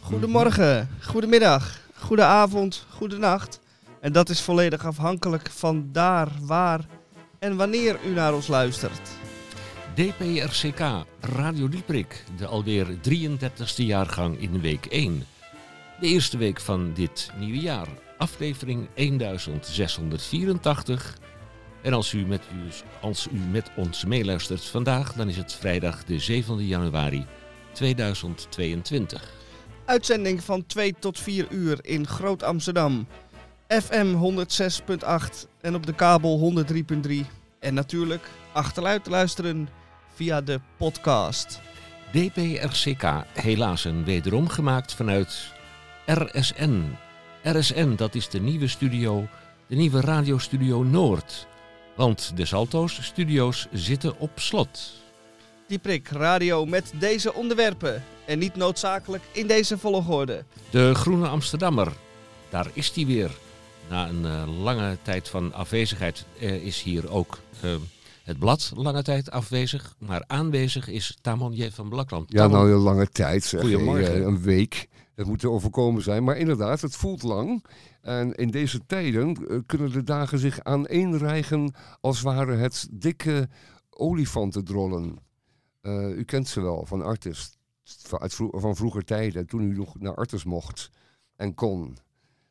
Goedemorgen, goedemiddag, goedenavond, goedenacht. En dat is volledig afhankelijk van daar, waar en wanneer u naar ons luistert. DPRCK Radio Dieprik, de alweer 33ste jaargang in week 1. De eerste week van dit nieuwe jaar, aflevering 1684. En als u, met u, als u met ons meeluistert vandaag, dan is het vrijdag de 7 januari 2022. Uitzending van 2 tot 4 uur in Groot Amsterdam. FM 106.8 en op de kabel 103.3. En natuurlijk achteruit luisteren via de podcast. DPRCK, helaas een wederom gemaakt vanuit RSN. RSN, dat is de nieuwe studio, de nieuwe radiostudio Noord. Want de Salto's studio's zitten op slot. Dieprik Radio met deze onderwerpen. En niet noodzakelijk in deze volgorde. De Groene Amsterdammer, daar is die weer. Na een uh, lange tijd van afwezigheid uh, is hier ook uh, het blad lange tijd afwezig. Maar aanwezig is Tamon van Blakland. Ja, nou een lange tijd zeg. Goedemorgen. Een week. Het moet er overkomen zijn. Maar inderdaad, het voelt lang. En in deze tijden kunnen de dagen zich aaneenrijgen als waren het dikke olifantendrollen. u kent ze wel, van Artist van vroeger tijden, toen u nog naar Artes mocht en kon.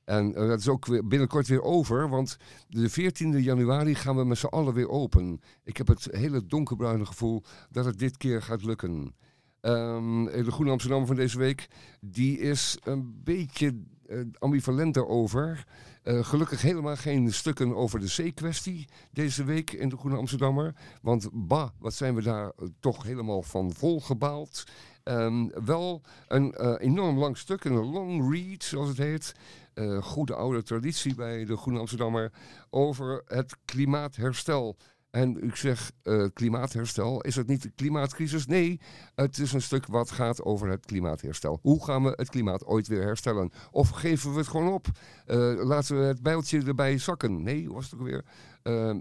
En uh, dat is ook weer binnenkort weer over, want de 14e januari gaan we met z'n allen weer open. Ik heb het hele donkerbruine gevoel dat het dit keer gaat lukken. Um, de Groene Amsterdam van deze week, die is een beetje uh, ambivalent daarover. Gelukkig helemaal geen stukken over de C-kwestie deze week in de Groene Amsterdammer. Want bah, wat zijn we daar toch helemaal van volgebaald. Um, wel een enorm lang stuk, een long read zoals het heet. Uh, goede oude traditie bij de Groene Amsterdammer over het klimaatherstel. En ik zeg uh, klimaatherstel, is het niet de klimaatcrisis? Nee, het is een stuk wat gaat over het klimaatherstel. Hoe gaan we het klimaat ooit weer herstellen? Of geven we het gewoon op? Uh, laten we het bijltje erbij zakken? Nee, was het ook weer?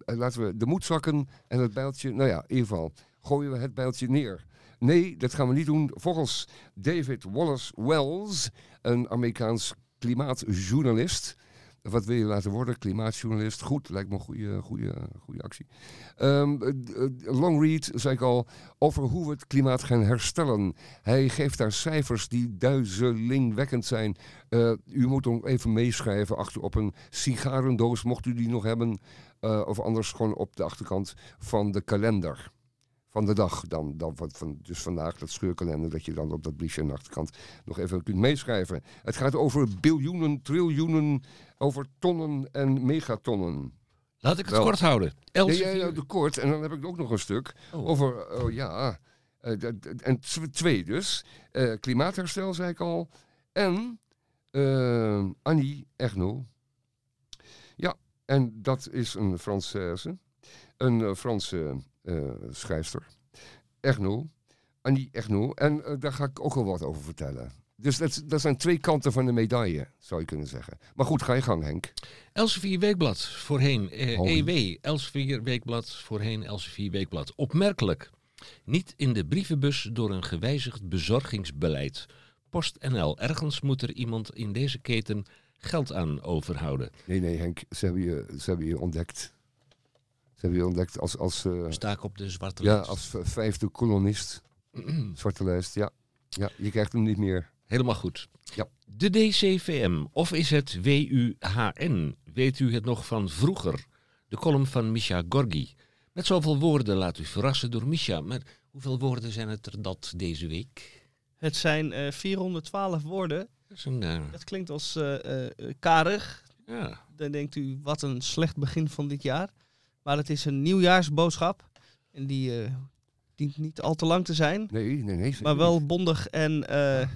Laten we de moed zakken en het bijltje, nou ja, in ieder geval, gooien we het bijltje neer. Nee, dat gaan we niet doen. Volgens David Wallace Wells, een Amerikaans klimaatjournalist. Wat wil je laten worden? Klimaatjournalist. Goed, lijkt me een goede, goede, goede actie. Um, long read, zei ik al, over hoe we het klimaat gaan herstellen. Hij geeft daar cijfers die duizelingwekkend zijn. Uh, u moet hem even meeschrijven achter op een sigarendoos, mocht u die nog hebben. Of anders gewoon op de achterkant van de kalender van de dag dan. dan van, dus vandaag dat scheurkalender dat je dan op dat briefje aan de achterkant nog even kunt meeschrijven. Het gaat over biljoenen, triljoenen, over tonnen en megatonnen. Laat ik het Wel. kort houden. Nee, ja, ja, kort. En dan heb ik ook nog een stuk oh. over, oh ja, uh, en twee dus. Uh, klimaatherstel, zei ik al. En uh, Annie Ernaux. Ja, en dat is een Française. Een Franse schrijfster. Ernaux. Annie. En uh, daar ga ik ook wel wat over vertellen. Dus dat, dat, zijn twee kanten van de medaille, zou je kunnen zeggen. Maar goed, ga je gang, Henk. Elsevier Weekblad, voorheen eh, EW. Elsevier Weekblad, voorheen Elsevier Weekblad. Opmerkelijk. Niet in de brievenbus door een gewijzigd bezorgingsbeleid. PostNL. Ergens moet er iemand in deze keten geld aan overhouden. Nee, nee, Henk. Ze hebben je, ze hebben je ontdekt. Ze hebben je ontdekt als... als uh, Sta ik op de zwarte ja, lijst? Ja, als vijfde kolonist. zwarte lijst, ja. Ja, je krijgt hem niet meer. Helemaal goed. Ja. De DCVM, of is het WUHN? Weet u het nog van vroeger? De column van Misha Gorgi. Met zoveel woorden laat u verrassen door Misha. Maar hoeveel woorden zijn het er dat deze week? Het zijn uh, 412 woorden. Dat, is een, uh... dat klinkt als uh, karig. Ja. Dan denkt u, wat een slecht begin van dit jaar. Maar het is een nieuwjaarsboodschap. En die uh, dient niet al te lang te zijn. Nee, nee, nee. Maar wel bondig en uh,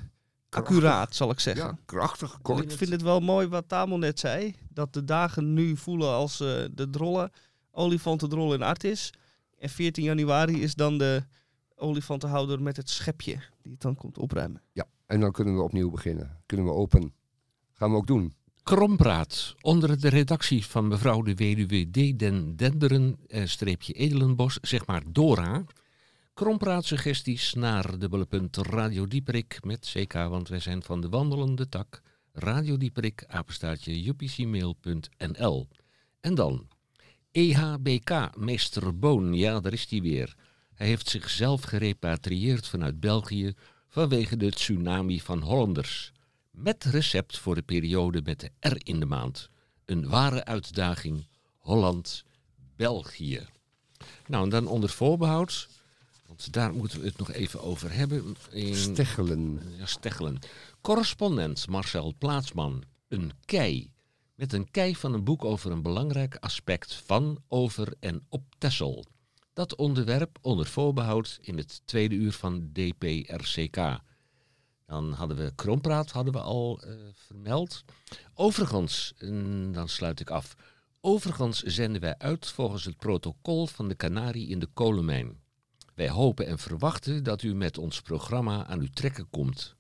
accuraat, zal ik zeggen. Ja, krachtig, kort. Ik vind het wel mooi wat Tamel net zei. Dat de dagen nu voelen als uh, de drollen. olifantendrol in Artis. En 14 januari is dan de olifantenhouder met het schepje die het dan komt opruimen. Ja, en dan kunnen we opnieuw beginnen. Kunnen we open. Gaan we ook doen. Krompraat, onder de redactie van mevrouw de weduwe D. den Denderen, eh, streepje Edelenbos, zeg maar Dora. Krompraat suggesties naar dubbele Radio Dieperik met CK, want wij zijn van de wandelende tak. Radio Dieperik, apenstaartje upcmail.nl. En dan EHBK, meester Boon, ja daar is hij weer. Hij heeft zichzelf gerepatrieerd vanuit België vanwege de tsunami van Hollanders. Met recept voor de periode met de R in de maand. Een ware uitdaging Holland-België. Nou, en dan onder voorbehoud, want daar moeten we het nog even over hebben. In, Steggelen. ja, Steggelen. Correspondent Marcel Plaatsman. Een kei. Met een kei van een boek over een belangrijk aspect van, over en op Texel. Dat onderwerp onder voorbehoud in het tweede uur van DPRCK. Dan hadden we Krompraat hadden we al eh, vermeld. Overigens, en dan sluit ik af. Overigens zenden wij uit volgens het protocol van de Canarie in de kolenmijn. Wij hopen en verwachten dat u met ons programma aan uw trekken komt.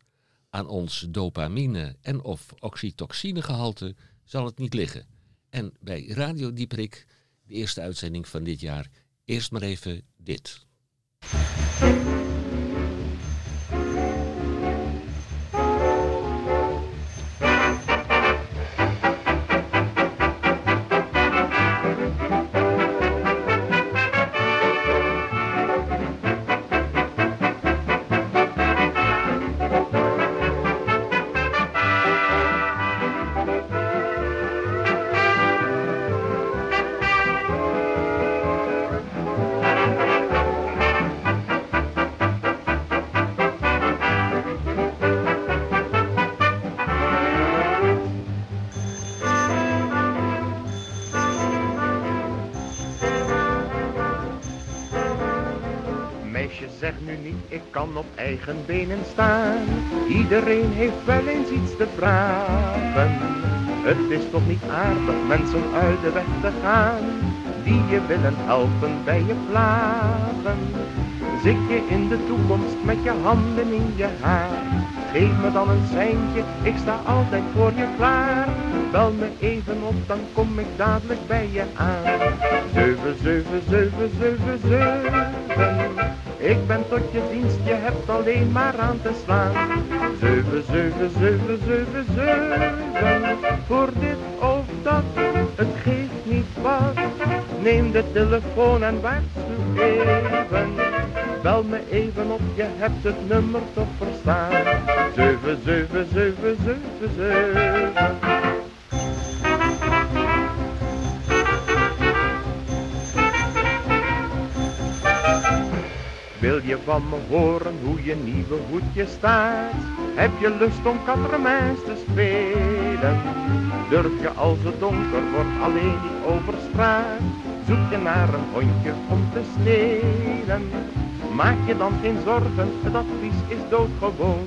Aan ons dopamine- en of oxytoxinegehalte zal het niet liggen. En bij Radio Dieprik, de eerste uitzending van dit jaar, eerst maar even dit. Zeg nu niet, ik kan op eigen benen staan. Iedereen heeft wel eens iets te vragen. Het is toch niet aardig mensen uit de weg te gaan, die je willen helpen bij je plagen. Zit je in de toekomst met je handen in je haar? Geef me dan een seintje, ik sta altijd voor je klaar. Bel me even op, dan kom ik dadelijk bij je aan. Zeven, zeven, zeven, zeven, zeven. Ik ben tot je dienst, je hebt alleen maar aan te slaan. Zeven, zeven, zeven, zeven, zeven. Voor dit of dat, het geeft niet wat. Neem de telefoon en waarschuw even. Bel me even op, je hebt het nummer toch verstaan. Zeven, zeven, zeven, zeven, zeven. Wil je van me horen hoe je nieuwe hoedje staat? Heb je lust om kattermijns te spelen? Durf je als het donker wordt alleen niet over straat? Zoek je naar een hondje om te stelen? Maak je dan geen zorgen, het advies is doodgewoon.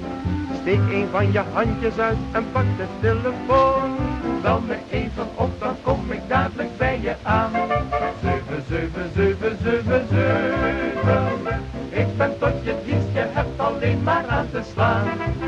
Steek een van je handjes uit en pak de telefoon. Bel me even op, dan kom ik dadelijk bij je aan. Maar aan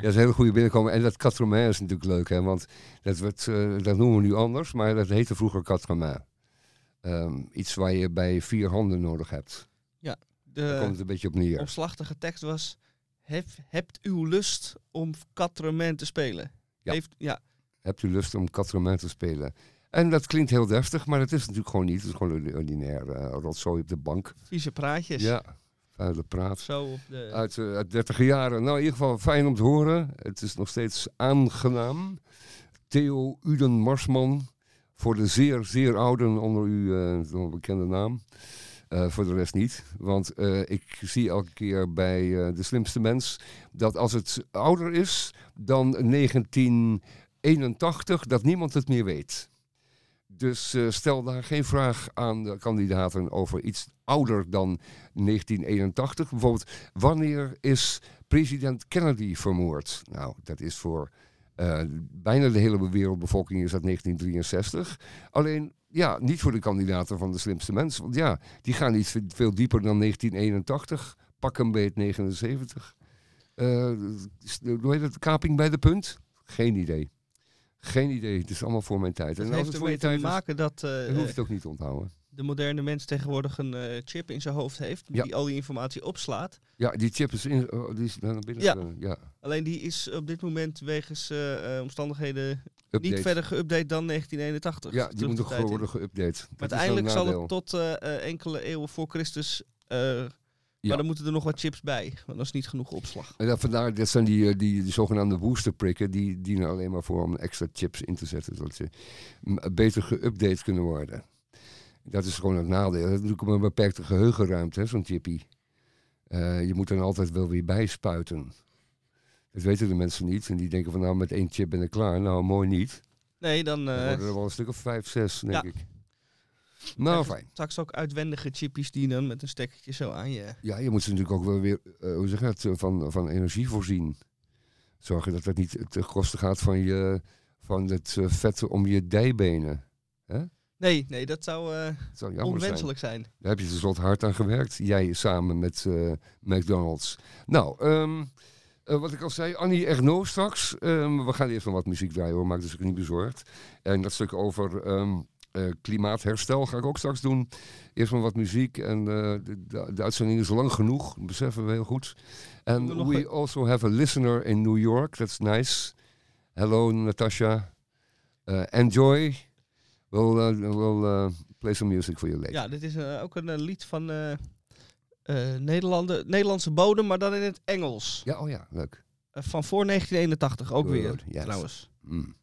Ja, dat is een hele goede binnenkomen. En dat quatre is natuurlijk leuk, hè? want dat, wordt, eh, dat noemen we nu anders, maar dat heette vroeger quatre Ehm iets waar je bij vier handen nodig hebt. Daar komt De het een beetje op neer. omslachtige tekst was... Heb, hebt uw lust om Quatre te spelen? Ja. Heeft, ja, Hebt u lust om quatre te spelen? En dat klinkt heel deftig, maar het is natuurlijk gewoon niet. Het is gewoon een ordinair eh, rotzooi op de bank. vieze praatjes. Ja, vuile praat. Zo op de... Uit, eh, uit 30 jaren. Nou, in ieder geval fijn om te horen. Het is nog steeds aangenaam. Theo Uden Marsman. Voor de zeer, zeer ouden onder u, uh, een bekende naam. Uh, voor de rest niet. Want uh, ik zie elke keer bij uh, de slimste mens dat als het ouder is dan 1981, dat niemand het meer weet. Dus stel daar geen vraag aan de kandidaten over iets ouder dan 1981. Bijvoorbeeld, wanneer is president Kennedy vermoord? Nou, dat is voor bijna de hele wereldbevolking is dat 1963. Alleen ja, niet voor de kandidaten van de slimste mensen. Want ja, die gaan niet veel dieper dan 1981. Pak een beet 79. Uh, hoe heet het? Kaping bij de punt? Geen idee. Geen idee. Het is allemaal voor mijn tijd. Het en heeft ermee te maken dat... Uh, hoeft het ook niet te onthouden. De moderne mens tegenwoordig een uh, chip in zijn hoofd heeft. Ja. Die al die informatie opslaat. Ja, die chip is, in, uh, die is naar binnen. Ja. ja. Alleen die is op dit moment wegens omstandigheden Update. Niet verder geüpdate dan 1981. Ja, die moet nog worden geüpdate. Maar uiteindelijk zal het tot uh, enkele eeuwen voor Christus. Uh. Maar dan moeten er nog wat chips bij, want dat is niet genoeg opslag. En dat, vandaar, dat zijn die, die, die zogenaamde boosterprikken, die dienen alleen maar voor om extra chips in te zetten, zodat ze beter geüpdate kunnen worden. Dat is gewoon het nadeel. Dat is natuurlijk een beperkte geheugenruimte, zo'n chippy. Uh, je moet er altijd wel weer bijspuiten. Dat weten de mensen niet. En die denken van nou met één chip ben ik klaar. Nou, mooi niet. Nee, dan... Uh, dan worden er wel een stuk of vijf, zes, denk ik. Nou, fijn. Straks ook uitwendige chippies die dan met een stekkertje zo aan je... Ja, je moet ze natuurlijk ook wel weer, uh, hoe zeg je het, van, van energie voorzien. Zorgen dat het niet ten koste gaat van, je, van het uh, vet om je dijbenen. Hè? Nee, nee, dat zou, uh, zou onwenselijk zijn. zijn. Daar heb je tenslotte hard aan gewerkt. Jij samen met McDonald's. Nou, um, uh, wat ik al zei, Annie Erno straks. Um, we gaan eerst nog wat muziek draaien hoor, maak dus ook niet bezorgd. En dat stuk over um, uh, klimaatherstel ga ik ook straks doen. Eerst maar wat muziek en uh, de, de, de, uitzending is lang genoeg, dat beseffen we heel goed. En we also have a listener in New York, that's nice. Hello Natasha, enjoy. We'll, we'll play some music for you later. Ja, dit is ook een lied van uh, Nederlandse bodem, maar dan in het Engels. Ja, oh ja, leuk. Uh, van voor 1981 ook Good, weer, yes. trouwens. Mm.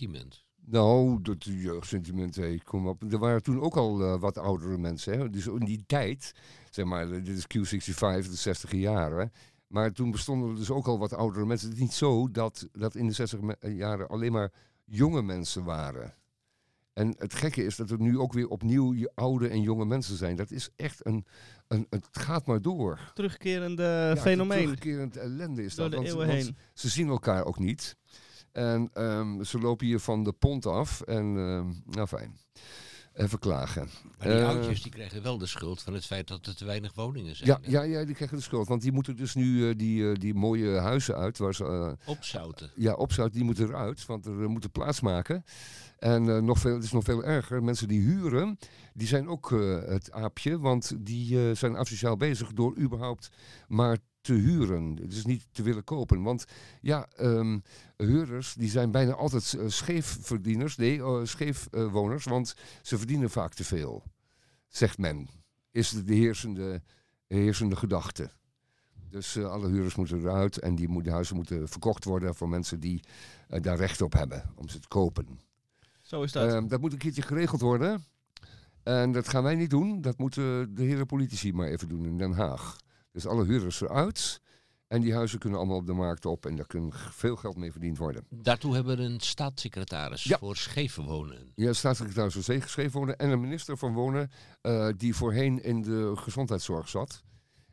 Jeugdsentiment. Nou, dat jeugdsentiment, hey, kom op. Er waren toen ook al eh, wat oudere mensen. Hè? Dus in die tijd, zeg maar, dit is Q65, de 60 jaren. Maar toen bestonden er dus ook al wat oudere mensen. Het is niet zo dat, dat in de 60 me- jaren alleen maar jonge mensen waren. En het gekke is dat er nu ook weer opnieuw je oude en jonge mensen zijn. Dat is echt een, een het gaat maar door. Terugkerende Ja, fenomeen Terugkerend ellende is door dat. de want- eeuwen want heen. ze zien elkaar ook niet. En ehm, ze lopen hier van de pont af. En ehm, nou fijn. Even klagen. Maar die Eh, oudjes die krijgen wel de schuld van het feit dat er te weinig woningen zijn. Ja, hè? ja, ja, die krijgen de schuld. Want die moeten dus nu eh, die, eh, die mooie huizen uit. Waar ze, Opzouten. ja, opzout, die moeten eruit. Want er moeten plaats maken. En nog veel, het is nog veel erger. Mensen die huren, die zijn ook het aapje. Want die zijn asociaal bezig door überhaupt maar te huren. Dus niet te willen kopen. Want ja, ehm, huurders die zijn bijna altijd eh, scheefverdieners. Nee, eh, scheefwoners. want ze verdienen vaak te veel. Zegt men. Is de heersende, heersende gedachte. Dus eh, alle huurders moeten eruit. En die, moet- die huizen moeten verkocht worden voor mensen die daar recht op hebben. Om ze te kopen. Zo is dat. Ehm, dat moet een keertje geregeld worden. En dat gaan wij niet doen. Dat moeten de heren politici maar even doen in Den Haag. Dus alle huurders eruit. En die huizen kunnen allemaal op de markt op. En daar kan veel geld mee verdiend worden. Daartoe hebben we een staatssecretaris Ja. voor scheef wonen. Ja, staatssecretaris van Zee geschreven wonen. En een minister van Wonen eh, die voorheen in de gezondheidszorg zat.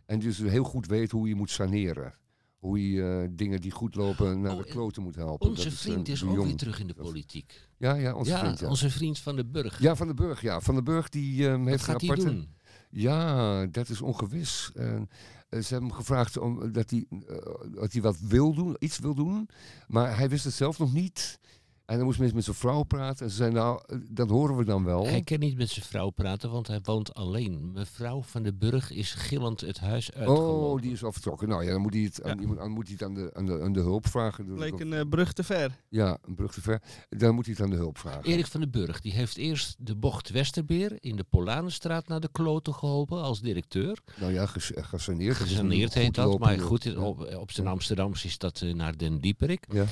En dus heel goed weet hoe je moet saneren. Hoe je eh, dingen die goed lopen naar Oh, de en kloten moet helpen. Onze Dat vriend eh, is de ook Jong. weer terug in de politiek. Ja, ja, onze ja, vriend. Ja. onze vriend van de Burg. ja, Van den Burg. Ja, Van den Burg die ehm, heeft gaat een hij aparte... doen? Ja, dat is ongewis. Eh, ze hebben hem gevraagd om, dat, hij, eh, dat hij wat wil doen, iets wil doen. Maar hij wist het zelf nog niet. En dan moest mensen met zijn vrouw praten. En ze zei, nou, dat horen we dan wel. Hij kan niet met zijn vrouw praten, want hij woont alleen. Mevrouw van den Burg is gillend het huis uitgelopen. Oh, die is al vertrokken. Nou ja, dan moet hij het, aan, dan moet hij het aan, de, aan, de, aan de hulp vragen. Dus dat- een eh, brug te ver. Ja, een brug te ver. Dan moet hij het aan de hulp vragen. Erik van den Burg die heeft eerst de bocht Westerbeer in de Polanenstraat naar de kloten geholpen als directeur. Nou ja, ges- eh, gesaneerd. Dat is een Gesaneerd heet dat, maar goed, op, op zijn Amsterdams is dat eh, naar Den Dieperik. Ja.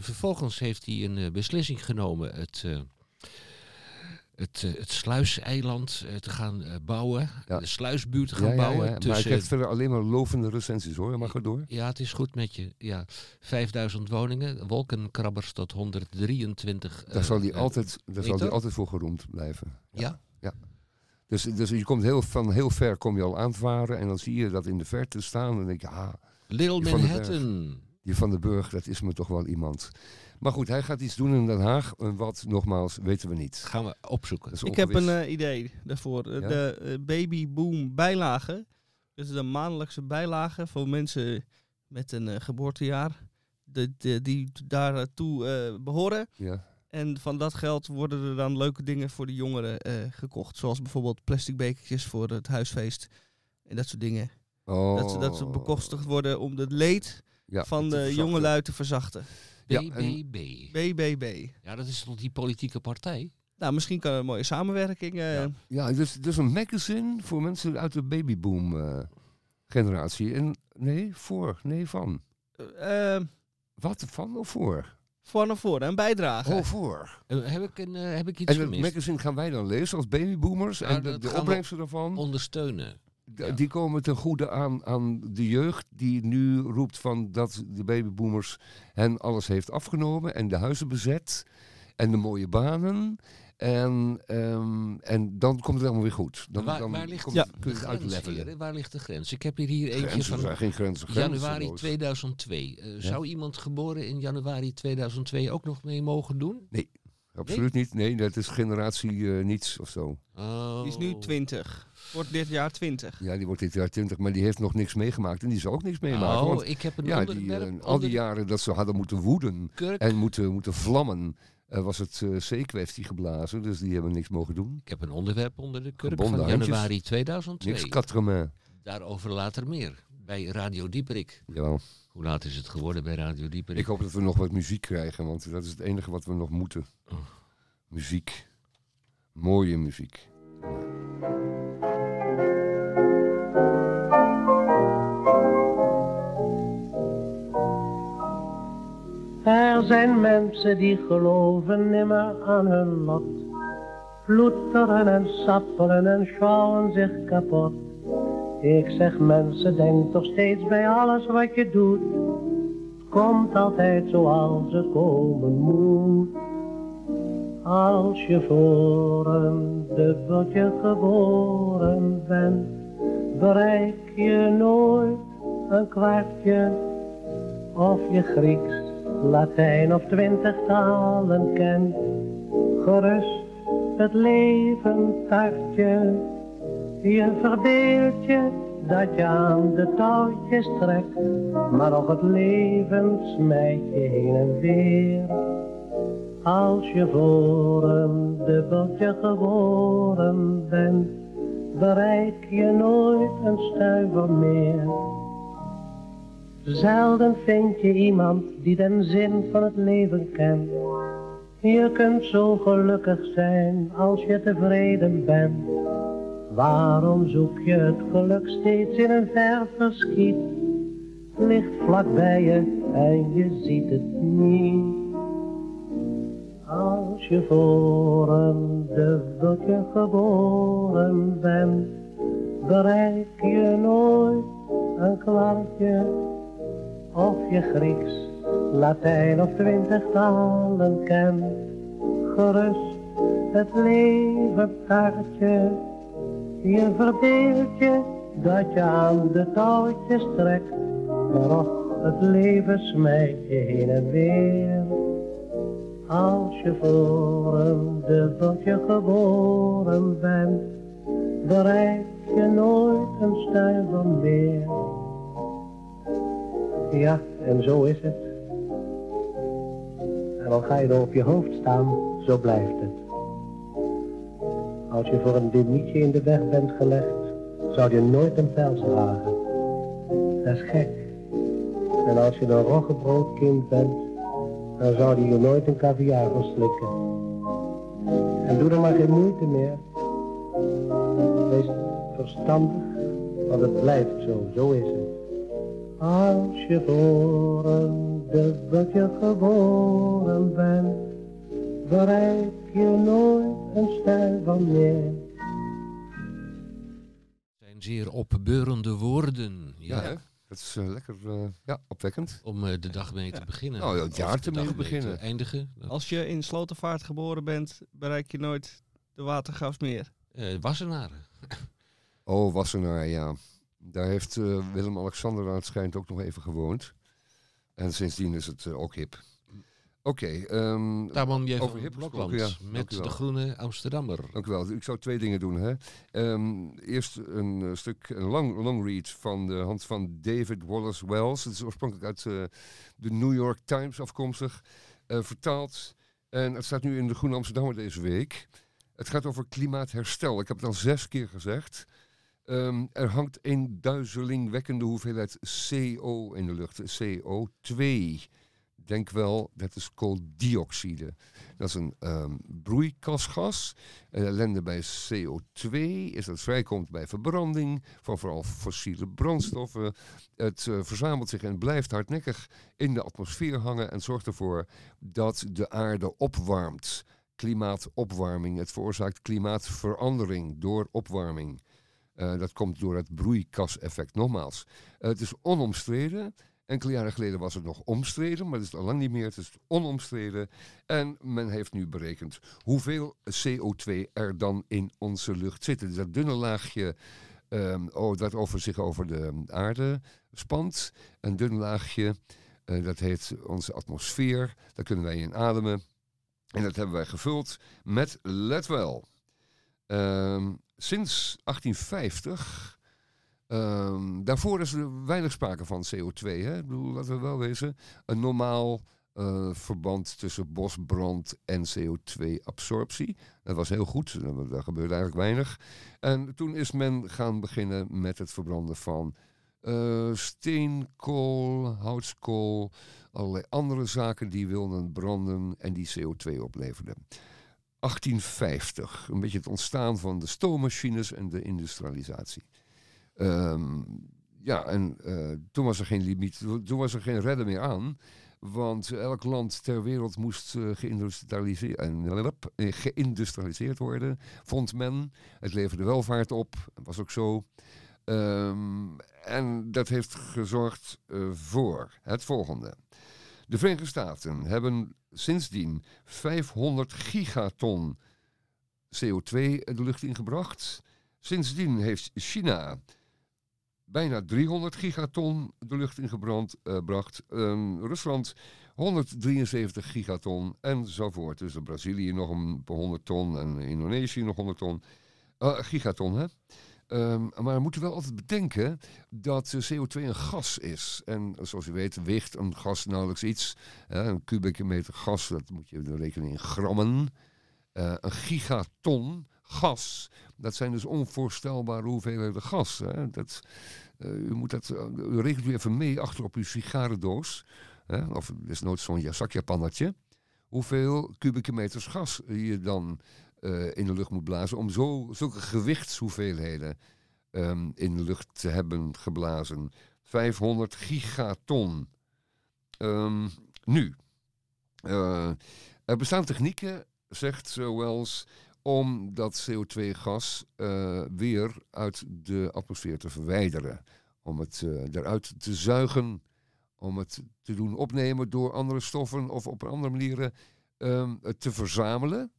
Vervolgens heeft hij een beslissing genomen het, eh, het, eh, het sluiseiland eh, te gaan bouwen. Ja. De sluisbuurt te gaan Ja, ja, ja, bouwen. Maar hij tussen- krijgt verder alleen maar lovende recensies hoor. Mag er door? ja, het is goed met je. Ja, 5000 woningen, wolkenkrabbers tot 123. Daar zal hij altijd, daar zal meter? altijd voor geroemd blijven. Ja? Dus, dus je komt heel, van heel ver kom je al aanvaren en dan zie je dat in de verte staan. En dan denk je, ah, Little Die van Manhattan. die Van den Burg, dat is me toch wel iemand. Maar goed, hij gaat iets doen in Den Haag. En wat, nogmaals, weten we niet. Gaan we opzoeken. Ik heb een eh, idee daarvoor. Eh, Ja? De eh, babyboom bijlage. Dus de maandelijkse bijlage voor mensen met een geboortejaar. De, de- die daartoe eh behoren. Ja. En van dat geld worden er dan leuke dingen voor de jongeren eh, gekocht. Zoals bijvoorbeeld plastic bekertjes voor het huisfeest. En dat soort dingen. Oh. Dat, ze, dat ze bekostigd worden om het leed Ja, van de jongelui te verzachten. Ja, BBB. BBB. Ja, dat is toch die politieke partij? Nou, misschien kan er een mooie samenwerking. eh, Ja. Ja, dus, dus een magazine voor mensen uit de babyboom eh, generatie. En nee, voor, nee, van. eh, Wat, van of voor? voor naar voren, een bijdrage. Oh, voor. Heb, ik een, heb ik iets En het gemist? magazine gaan wij dan lezen als babyboomers. Ja, en de, de opbrengsten daarvan, Ondersteunen. Ja. die komen ten goede aan, aan de jeugd die nu roept van dat de babyboomers hen alles heeft afgenomen. En de huizen bezet. En de mooie banen. En, ehm, en dan komt het allemaal weer goed. Dan, Waar, dan waar ligt komt- Ja. kun de je het? Waar ligt de grens? Ik heb hier, hier eentje Grenzen van geen grenzen. januari grenzeloos. 2002. Eh, Zou iemand geboren in januari 2002 ook nog mee mogen doen? Absoluut niet. Nee, dat is generatie eh, niets of zo. Oh. Die is nu 20. Wordt dit jaar 20. Ja, die wordt dit jaar 20, maar die heeft nog niks meegemaakt. En die zal ook niks meemaken. Oh, want ik heb een ja, die, eh, al die jaren dat ze hadden moeten woeden kurk. en moeten, moeten vlammen, eh, was het eh C-kwestie geblazen. Dus die hebben niks mogen doen. Ik heb een onderwerp onder de kurk Gebonden van handjes. januari 2002. Niks quatre Daarover later meer. Bij Radio Dieperik. Jawel. Hoe laat is het geworden bij Radio Dieperik? Ik hoop dat we nog wat muziek krijgen, want dat is het enige wat we nog moeten. Oh. Muziek. Mooie muziek. Er zijn mensen die geloven nimmer aan hun lot. Ploeteren en sappelen en sjouwen zich kapot. Ik zeg mensen, denk toch steeds bij alles wat je doet. Komt altijd zoals het komen moet. Als je voor een dubbeltje geboren bent, bereik je nooit een kwartje. Of je Grieks, Latijn of twintig talen kent, gerust het leven tartje. Je verbeeld je dat je aan de touwtjes trekt, maar nog het leven smijt je heen en weer. Als je voor een dubbeltje geboren bent, bereik je nooit een stuiver meer. Zelden vind je iemand die den zin van het leven kent. Je kunt zo gelukkig zijn als je tevreden bent. Waarom zoek je het geluk steeds in een ver verschiet? Ligt vlak bij je en je ziet het niet. Als je voor een dubbeltje geboren bent, bereik je nooit een kwartje. Of je Grieks, Latijn of twintig talen kent, gerust het leven taartje. Je verbeeld je dat je aan de touwtjes trekt, maar och, het leven smijt je heen en weer. Als je voor een dubbeltje geboren bent, bereik je nooit een stuiver meer. Ja, en zo is het. En al ga je er op je hoofd staan, zo blijft het. Als je voor een demietje in de weg bent gelegd, zou je nooit een pels dragen. Dat is gek. En als je een roggebroodkind bent, dan zou je je nooit een caviar verslikken. En doe er maar geen moeite meer. Wees verstandig, want het blijft zo, zo is het. Als je voor een dubbeltje geboren bent, bereik je nooit een stuiver meer. zijn zeer opbeurende woorden. Ja, Ja? Dat is eh, lekker eh, ja, opwekkend. Om eh, de dag mee te beginnen. Nou, het jaar te mee beginnen. te eindigen. Dat, Als je in Slotervaart geboren bent, bereik je nooit de Watergraafsmeer. eh, Wassenaar. Oh, Wassenaar, ja. Daar heeft eh, Willem-Alexander aan het schijnt ook nog even gewoond. En sindsdien is het eh, ook hip. Oké, ehm, J. over hip Blokland. ja. Met de groene Amsterdammer. dank u wel. Ik zou twee dingen doen. Hè. Ehm, eerst een eh, stuk, een lang, long read van de hand van David Wallace Wells. Het is oorspronkelijk uit de New York Times afkomstig. vertaald. En het staat nu in de Groene Amsterdammer deze week. Het gaat over klimaatherstel. Ik heb het al zes keer gezegd. Ehm, er hangt een duizelingwekkende hoeveelheid CO in de lucht. CO2. Denk wel, dat is kooldioxide. Dat is een ehm, broeikasgas. En ellende bij CO2 is dat vrijkomt bij verbranding van vooral fossiele brandstoffen. Het eh, verzamelt zich en blijft hardnekkig in de atmosfeer hangen en zorgt ervoor dat de aarde opwarmt. Klimaatopwarming. Het veroorzaakt klimaatverandering door opwarming. Eh, dat komt door het broeikaseffect. Nogmaals, eh, het is onomstreden. Enkele jaren geleden was het nog omstreden, maar het is al lang niet meer. Het is onomstreden. En men heeft nu berekend hoeveel CO2 er dan in onze lucht zit. Dus dat dunne laagje ehm, oh, dat over zich over de aarde spant. Een dun laagje, eh, dat heet onze atmosfeer. Daar kunnen wij in ademen. En dat hebben wij gevuld met, let wel, ehm, sinds 1850 Ehm, daarvoor is er weinig sprake van CO2. Hè? Ik bedoel, laten we wel wezen. Een normaal uh, verband tussen bosbrand en CO2-absorptie. Dat was heel goed, daar gebeurde eigenlijk weinig. En toen is men gaan beginnen met het verbranden van uh, steenkool, houtskool, allerlei andere zaken die wilden branden en die CO2 opleverden. 1850, een beetje het ontstaan van de stoommachines en de industrialisatie. Um, ja, en uh, toen was er geen limiet, toen was er geen redden meer aan. Want elk land ter wereld moest geïndustrialiseerd, uh, geïndustrialiseerd worden, vond men. Het leverde welvaart op, was ook zo. Um, en dat heeft gezorgd voor het volgende. De Verenigde Staten hebben sindsdien 500 gigaton CO2 de lucht ingebracht. Sindsdien heeft China bijna 300 gigaton de lucht ingebracht. Uh, bracht. Uh, Rusland 173 gigaton enzovoort. Dus Brazilië nog een 100 ton en Indonesië nog 100 ton. Uh, gigaton, hè? Um, maar we moeten wel altijd bedenken dat CO2 een gas is. En zoals u weet weegt een gas nauwelijks iets. een kubieke meter gas, dat moet je rekenen in grammen. Uh, een gigaton gas. Dat zijn dus onvoorstelbare hoeveelheden gas. Hè. Dat, uh, u, moet dat, u rekent u even mee achter op uw sigarendoos. Hè, of desnoods zo'n zakjapannetje. Hoeveel kubieke meters gas je dan in de lucht moet blazen om zo, zulke gewichtshoeveelheden um, in de lucht te hebben geblazen. 500 gigaton. Um, nu, er bestaan technieken, zegt Wells, om dat CO2-gas uh, weer uit de atmosfeer te verwijderen. Om het eruit te zuigen, om het te doen opnemen door andere stoffen of op andere manieren um, te verzamelen.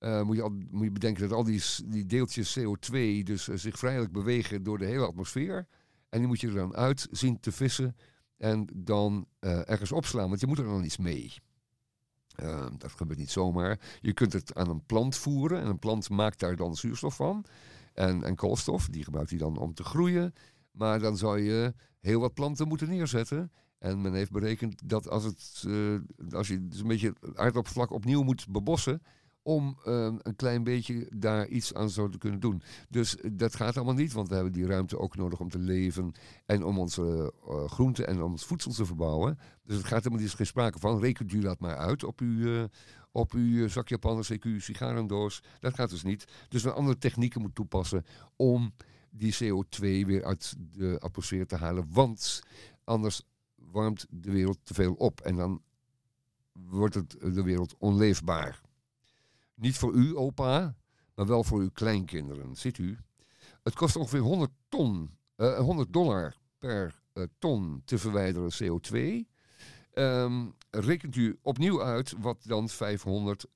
Uh, moet, je al, moet je bedenken dat al die, die deeltjes CO2 dus zich vrijelijk bewegen door de hele atmosfeer. En die moet je er dan uit zien te vissen en dan ergens opslaan, want je moet er dan iets mee. Uh, dat gebeurt niet zomaar. Je kunt het aan een plant voeren en een plant maakt daar dan zuurstof van. En, en koolstof, die gebruikt hij dan om te groeien. Maar dan zou je heel wat planten moeten neerzetten. En men heeft berekend dat als, het, als je dus een beetje het aardoppervlak opnieuw moet bebossen, om uh, een klein beetje daar iets aan zouden kunnen doen. Dus dat gaat allemaal niet, want we hebben die ruimte ook nodig om te leven en om onze uh, groenten en ons voedsel te verbouwen. Dus het gaat helemaal niet, geen sprake van. Rekent u dat maar uit op uw, uh, op uw zak CQ, sigarendoos. Dat gaat dus niet. Dus we andere technieken moeten toepassen om die CO2 weer uit de atmosfeer te halen. Want anders warmt de wereld te veel op en dan wordt het de wereld onleefbaar. Niet voor u, opa, maar wel voor uw kleinkinderen. Ziet u? Het kost ongeveer 100, ton, uh, 100 dollar per uh, ton te verwijderen CO2. Um, rekent u opnieuw uit wat dan 500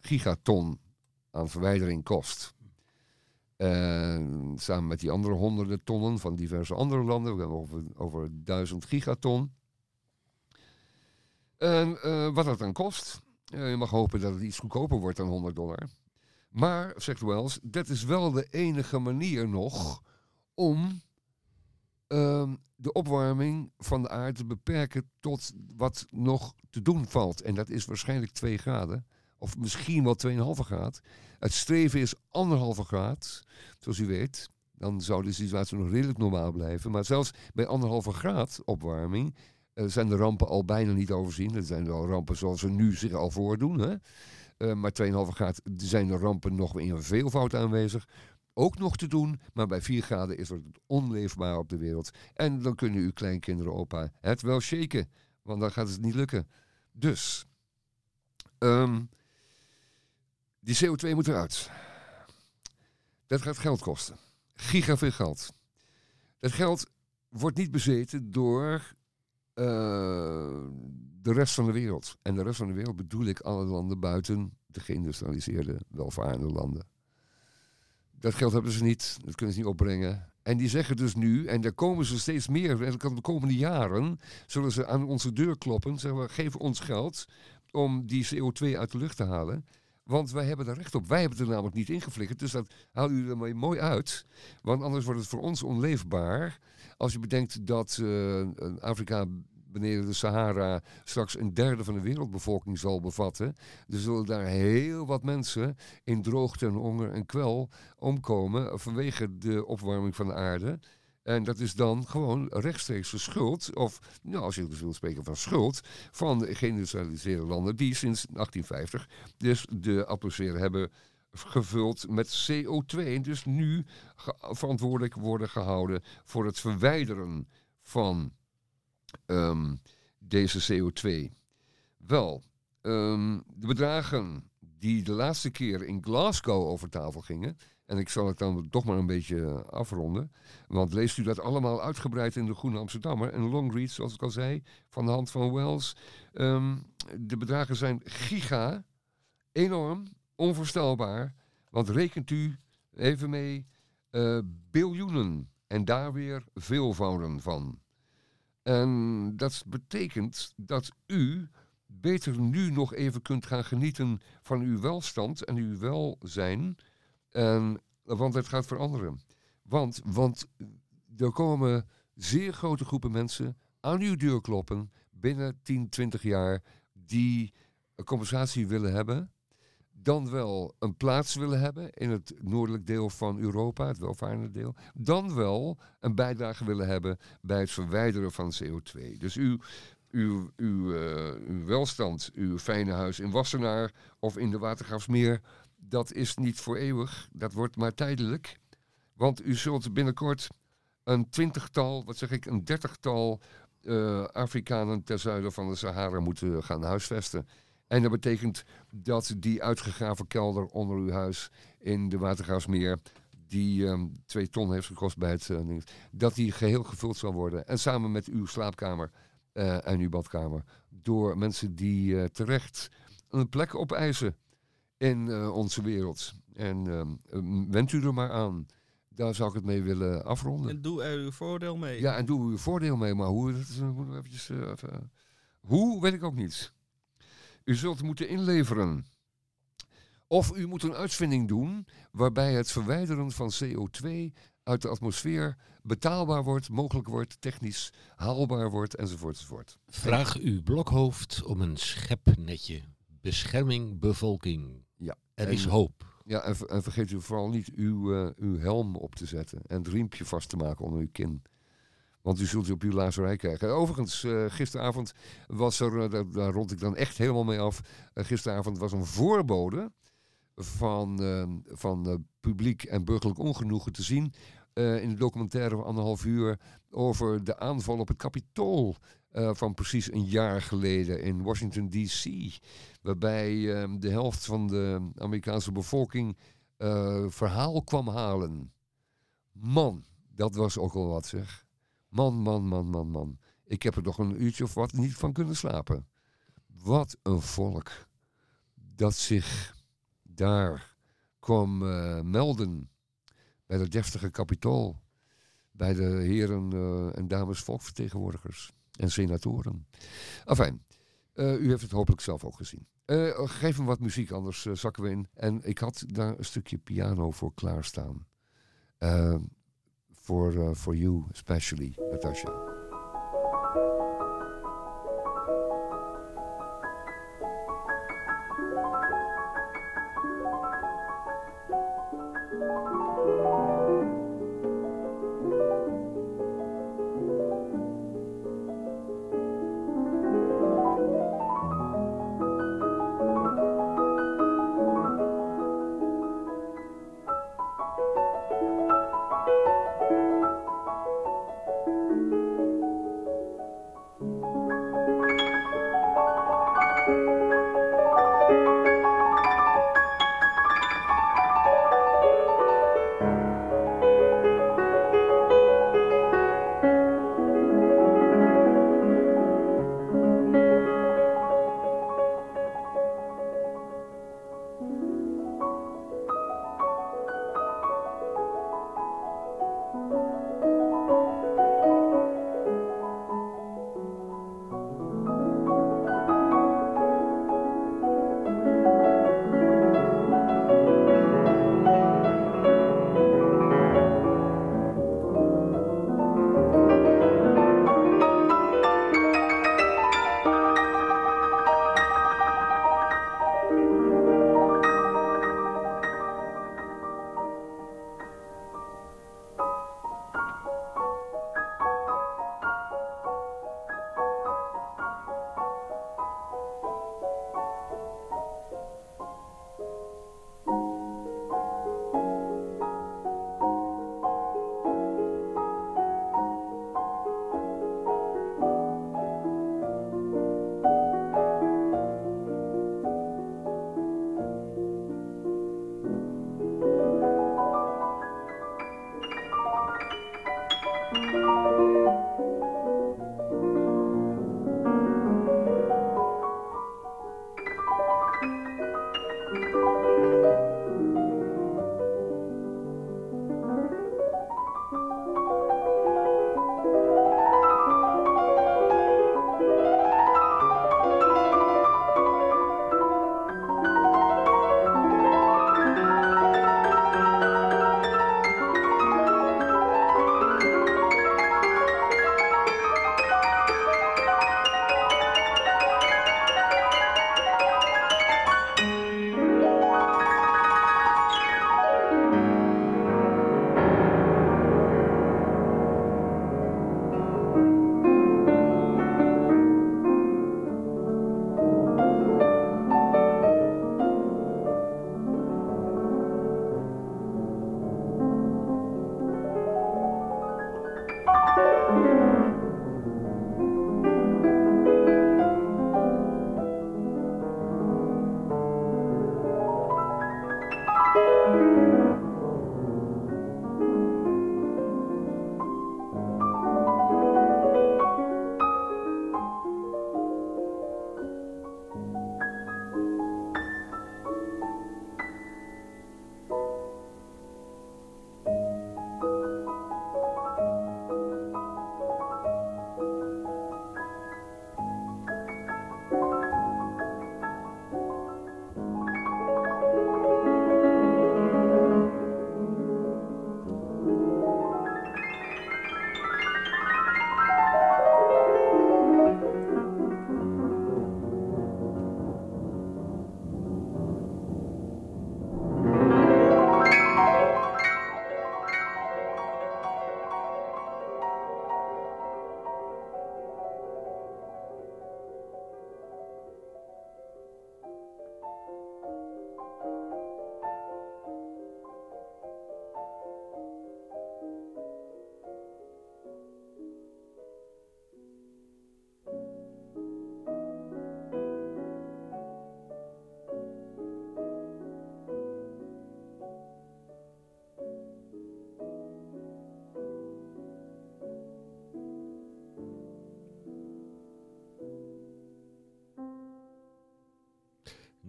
gigaton aan verwijdering kost. Uh, samen met die andere honderden tonnen van diverse andere landen. We hebben over, over 1000 gigaton. En uh, wat dat dan kost, je mag hopen dat het iets goedkoper wordt dan 100 dollar. Maar, zegt Wells, dat is wel de enige manier nog om uh, de opwarming van de aarde te beperken tot wat nog te doen valt. En dat is waarschijnlijk 2 graden. Of misschien wel 2,5 graden. Het streven is 1,5 graad, zoals u weet. Dan zou de situatie nog redelijk normaal blijven. Maar zelfs bij 1,5 graad opwarming zijn de rampen al bijna niet overzien. Er zijn wel rampen zoals ze nu zich al voordoen. Hè? Uh, maar 2,5 graden zijn de rampen nog in veelvoud aanwezig. Ook nog te doen, maar bij 4 graden is het onleefbaar op de wereld. En dan kunnen uw kleinkinderen, opa, het wel shaken. Want dan gaat het niet lukken. Dus, um, die CO2 moet eruit. Dat gaat geld kosten. Giga veel geld. Dat geld wordt niet bezeten door de rest van de wereld. En de rest van de wereld bedoel ik alle landen buiten de geïndustrialiseerde, welvarende landen. Dat geld hebben ze niet, dat kunnen ze niet opbrengen. En die zeggen dus nu, en daar komen ze steeds meer, en de komende jaren zullen ze aan onze deur kloppen, zeggen we, geef ons geld om die CO2 uit de lucht te halen. Want wij hebben er recht op. Wij hebben er namelijk niet ingeflikkerd. Dus dat halen jullie er maar mooi uit. Want anders wordt het voor ons onleefbaar. Als je bedenkt dat uh, Afrika beneden de Sahara straks een derde van de wereldbevolking zal bevatten. Er zullen daar heel wat mensen in droogte en honger en kwel omkomen vanwege de opwarming van de aarde. En dat is dan gewoon rechtstreeks de schuld, of nou, als je dus wil spreken van schuld, van de geïndustrialiseerde landen die sinds 1850 dus de atmosfeer hebben gevuld met CO2. En dus nu verantwoordelijk worden gehouden voor het verwijderen van um, deze CO2. Wel, um, de bedragen die de laatste keer in Glasgow over tafel gingen, en ik zal het dan toch maar een beetje afronden. Want leest u dat allemaal uitgebreid in de Groene Amsterdammer. En Longread, zoals ik al zei, van de hand van Wells. Um, de bedragen zijn giga, enorm, onvoorstelbaar. Want rekent u even mee uh, biljoenen. En daar weer veelvouden van. En dat betekent dat u beter nu nog even kunt gaan genieten van uw welstand en uw welzijn en, want het gaat veranderen. Want, want er komen zeer grote groepen mensen aan uw deur kloppen binnen 10, 20 jaar die compensatie willen hebben. Dan wel een plaats willen hebben in het noordelijk deel van Europa, het welvarende deel. Dan wel een bijdrage willen hebben bij het verwijderen van CO2. Dus uw, uw, uh, uw welstand, uw fijne huis in Wassenaar of in de Watergraafsmeer dat is niet voor eeuwig, dat wordt maar tijdelijk. Want u zult binnenkort een twintigtal, wat zeg ik, een dertigtal uh, Afrikanen ter zuiden van de Sahara moeten gaan huisvesten. En dat betekent dat die uitgegraven kelder onder uw huis in de Watergaasmeer, die um, twee ton heeft gekost bij het uh, dat die geheel gevuld zal worden. En samen met uw slaapkamer uh, en uw badkamer. Door mensen die terecht een plek opeisen in onze wereld. En uh, wend u er maar aan. Daar zou ik het mee willen afronden. En doe er uw voordeel mee. Ja, en doe uw voordeel mee. Maar hoe, dat moeten eventjes, even, hoe weet ik ook niet. U zult moeten inleveren. Of u moet een uitvinding doen waarbij het verwijderen van CO2 uit de atmosfeer betaalbaar wordt, mogelijk wordt, technisch haalbaar wordt, enzovoort, enzovoort. Vraag uw blokhoofd om een schepnetje. Bescherming bevolking. Ja. Er is hoop. Ja, en, en, vergeet u vooral niet uw, uh, uw helm op te zetten en het riempje vast te maken onder uw kin. Want u zult u op uw lazerij krijgen. Overigens, uh, gisteravond was er, uh, daar, rond ik dan echt helemaal mee af. gisteravond was een voorbode van, van publiek en burgerlijk ongenoegen te zien. in de documentaire van anderhalf uur over de aanval op het kapitool uh, van precies een jaar geleden in Washington DC. Waarbij uh, de helft van de Amerikaanse bevolking verhaal kwam halen. Man, dat was ook al wat zeg. Man, man, man, man, man. Ik heb er toch een uurtje of wat niet van kunnen slapen. Wat een volk dat zich daar kwam melden bij de deftige kapitool. Bij de heren en dames volkvertegenwoordigers en senatoren. Enfin, uh, u heeft het hopelijk zelf ook gezien. Geef hem wat muziek, anders zakken we in. En ik had daar een stukje piano voor klaarstaan. For, uh, for you, especially, Natasha.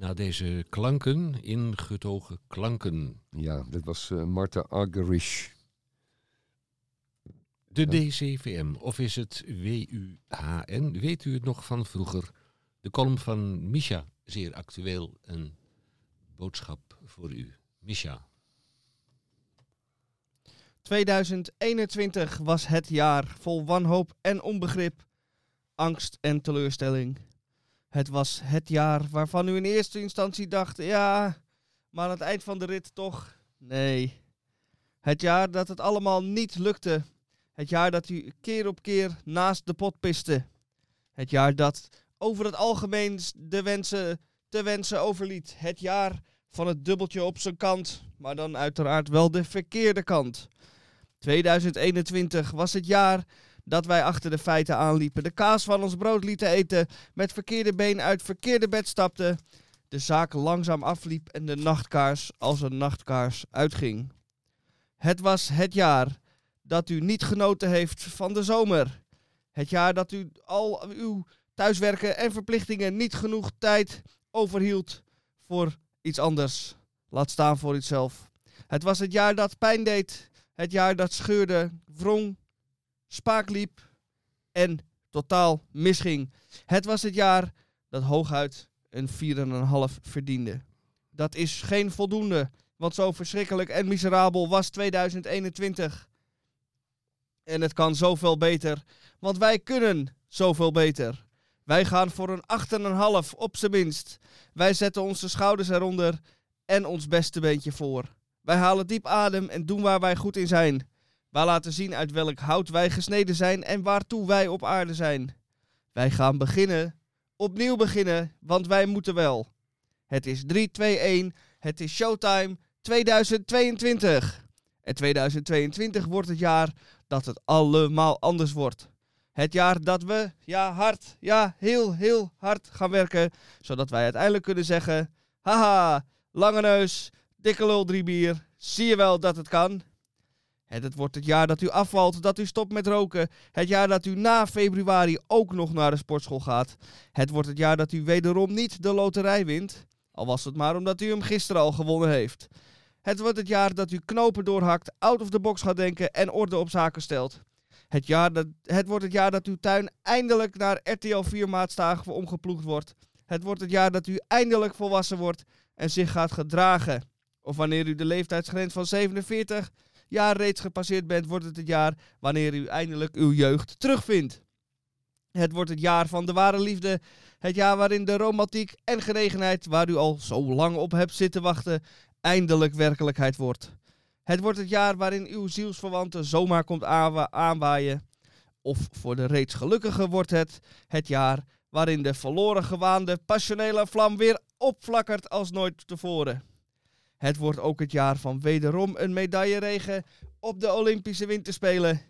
Na deze klanken, ingetogen klanken. Ja, dit was uh, Marta Argerich. De DCVM, of is het WUHN? Weet u het nog van vroeger? De column van Misha, zeer actueel. Een boodschap voor u. Misha. 2021 was het jaar vol wanhoop en onbegrip, angst en teleurstelling. Het was het jaar waarvan u in eerste instantie dacht, ja, maar aan het eind van de rit toch, nee. Het jaar dat het allemaal niet lukte. Het jaar dat u keer op keer naast de pot piste. Het jaar dat over het algemeen de wensen te wensen overliet. Het jaar van het dubbeltje op zijn kant, maar dan uiteraard wel de verkeerde kant. 2021 was het jaar dat wij achter de feiten aanliepen, de kaas van ons brood lieten eten, met verkeerde been uit verkeerde bed stapten, de zaak langzaam afliep en de nachtkaars als een nachtkaars uitging. Het was het jaar dat u niet genoten heeft van de zomer. Het jaar dat u al uw thuiswerken en verplichtingen niet genoeg tijd overhield voor iets anders. Laat staan voor iets zelf. Het was het jaar dat pijn deed. Het jaar dat scheurde, wrong, spaak liep en totaal misging. Het was het jaar dat hooguit een 4,5 verdiende. Dat is geen voldoende, want zo verschrikkelijk en miserabel was 2021. En het kan zoveel beter, want wij kunnen zoveel beter. Wij gaan voor een 8,5 op zijn minst. Wij zetten onze schouders eronder en ons beste beentje voor. Wij halen diep adem en doen waar wij goed in zijn. Wij laten zien uit welk hout wij gesneden zijn en waartoe wij op aarde zijn. Wij gaan beginnen, opnieuw beginnen, want wij moeten wel. Het is 3, 2, 1, het is showtime 2022. En 2022 wordt het jaar dat het allemaal anders wordt. Het jaar dat we, ja, hard, ja, heel, heel hard gaan werken. Zodat wij uiteindelijk kunnen zeggen: haha, lange neus, dikke lul, drie bier. Zie je wel dat het kan? Het, wordt het jaar dat u afvalt, dat u stopt met roken. Het jaar dat u na februari ook nog naar de sportschool gaat. Het wordt het jaar dat u wederom niet de loterij wint. Al was het maar omdat u hem gisteren al gewonnen heeft. Het wordt het jaar dat u knopen doorhakt, out of the box gaat denken en orde op zaken stelt. Het, jaar dat, het wordt het jaar dat uw tuin eindelijk naar RTL 4 maatstagen omgeploegd wordt. Het wordt het jaar dat u eindelijk volwassen wordt en zich gaat gedragen. Of wanneer u de leeftijdsgrens van 47 jaar reeds gepasseerd bent, wordt het het jaar wanneer u eindelijk uw jeugd terugvindt. Het wordt het jaar van de ware liefde. Het jaar waarin de romantiek en genegenheid, waar u al zo lang op hebt zitten wachten, eindelijk werkelijkheid wordt. Het wordt het jaar waarin uw zielsverwante zomaar komt aanwaaien. Of voor de reeds gelukkigen wordt het het jaar waarin de verloren gewaande passionele vlam weer opflakkert als nooit tevoren. Het wordt ook het jaar van wederom een medailleregen op de Olympische Winterspelen.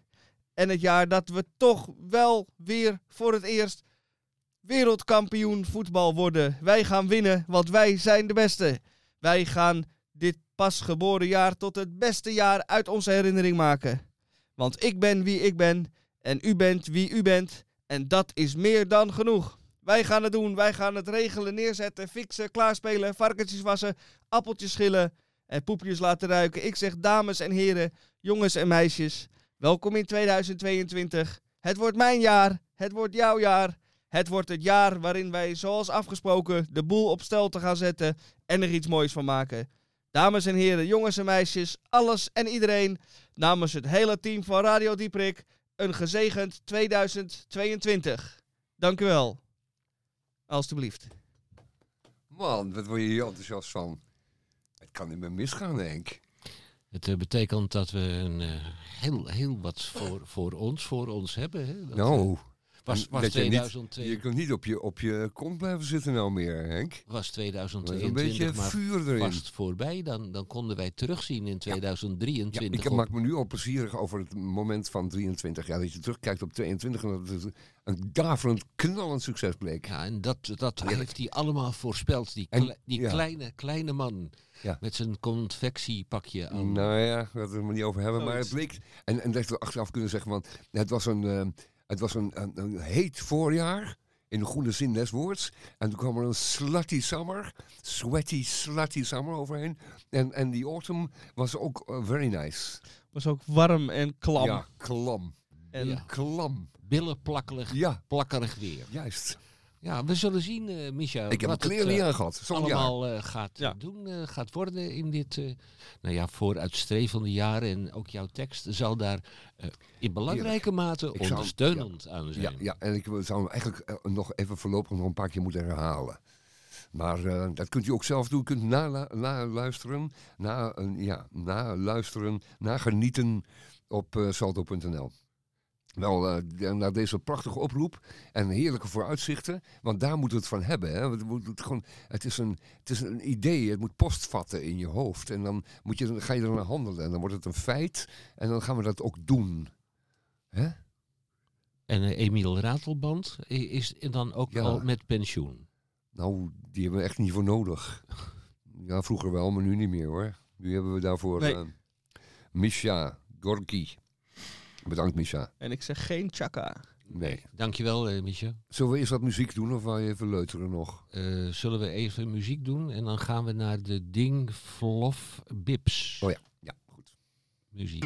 En het jaar dat we toch wel weer voor het eerst wereldkampioen voetbal worden. Wij gaan winnen, want wij zijn de beste. Wij gaan dit pasgeboren jaar tot het beste jaar uit onze herinnering maken. Want ik ben wie ik ben en u bent wie u bent en dat is meer dan genoeg. Wij gaan het doen, wij gaan het regelen, neerzetten, fixen, klaarspelen, varkentjes wassen, appeltjes schillen en poepjes laten ruiken. Ik zeg dames en heren, jongens en meisjes, welkom in 2022. Het wordt mijn jaar, het wordt jouw jaar. Het wordt het jaar waarin wij, zoals afgesproken, de boel op stel te gaan zetten en er iets moois van maken. Dames en heren, jongens en meisjes, alles en iedereen, namens het hele team van Radio Dieprik, een gezegend 2022. Dank u wel. Alsjeblieft. Man, wat word je hier enthousiast van? Het kan niet meer misgaan, Henk. Het uh, betekent dat we een, uh, heel, heel wat voor, voor ons, voor ons hebben. Hè? Dat, nou, uh, was, was 2002... je, niet, je kunt niet op je, op je kont blijven zitten nou meer, Henk. Was 2022 een beetje vuur erin. vast voorbij. Dan, dan konden wij terugzien in 2023. Ja, ik op- maak me nu al plezierig over het moment van 23. Ja, dat je terugkijkt op 22 en dat het een daverend, knallend succes bleek. Ja, en dat, dat heeft hij allemaal voorspeld. Die, En- kle- die ja. kleine, kleine man met zijn confectiepakje aan. Nou ja, daar gaan we het niet over hebben. Maar het bleek, en, en dat we achteraf kunnen zeggen, want het was een, eh, het was een, een, een heet voorjaar in de goede zin des woords. En toen kwam er een slutty summer, sweaty slutty summer overheen. En, en die autumn was ook eh, very nice. Was ook warm en klam. Ja, klam. En Ja. Klam. Billen plakkelig, Ja, plakkerig weer. juist. Ja, we zullen zien, eh Micha. Ik heb wat het, niet eh, jaar. allemaal eh, gaat Ja. doen, eh, gaat worden in dit, eh nou ja, vooruitstrevende jaren. En ook jouw tekst zal daar eh, in belangrijke mate Ik zou- ondersteunend aan Ja, zijn. ja, en ik zou hem eigenlijk nog even voorlopig nog een paar keer moeten herhalen. Maar eh, dat kunt u ook zelf doen. U kunt naluisteren, na luisteren, na, een- ja, naluisteren, nagenieten op salto.nl. Wel, eh, na deze prachtige oproep en heerlijke vooruitzichten, want daar moeten we het van hebben. Hè? Het, gewoon, het, is een, het is een idee, het moet postvatten in je hoofd. En dan, moet je, dan ga je er naar handelen en dan wordt het een feit en dan gaan we dat ook doen. Hè? En eh, Emiel Ratelband is dan ook Ja. al met pensioen. Nou, die hebben we echt niet voor nodig. Ja, vroeger wel, maar nu niet meer hoor. Nu hebben we daarvoor Nee. eh, Misha Gorky. Bedankt, Misha. En ik zeg geen chaka. Nee. Dankjewel, eh Micha. Zullen we eerst wat muziek doen of wil je even leuteren nog? Eh, zullen we even muziek doen en dan gaan we naar de Ding Flof Bips Oh ja, ja, goed. muziek.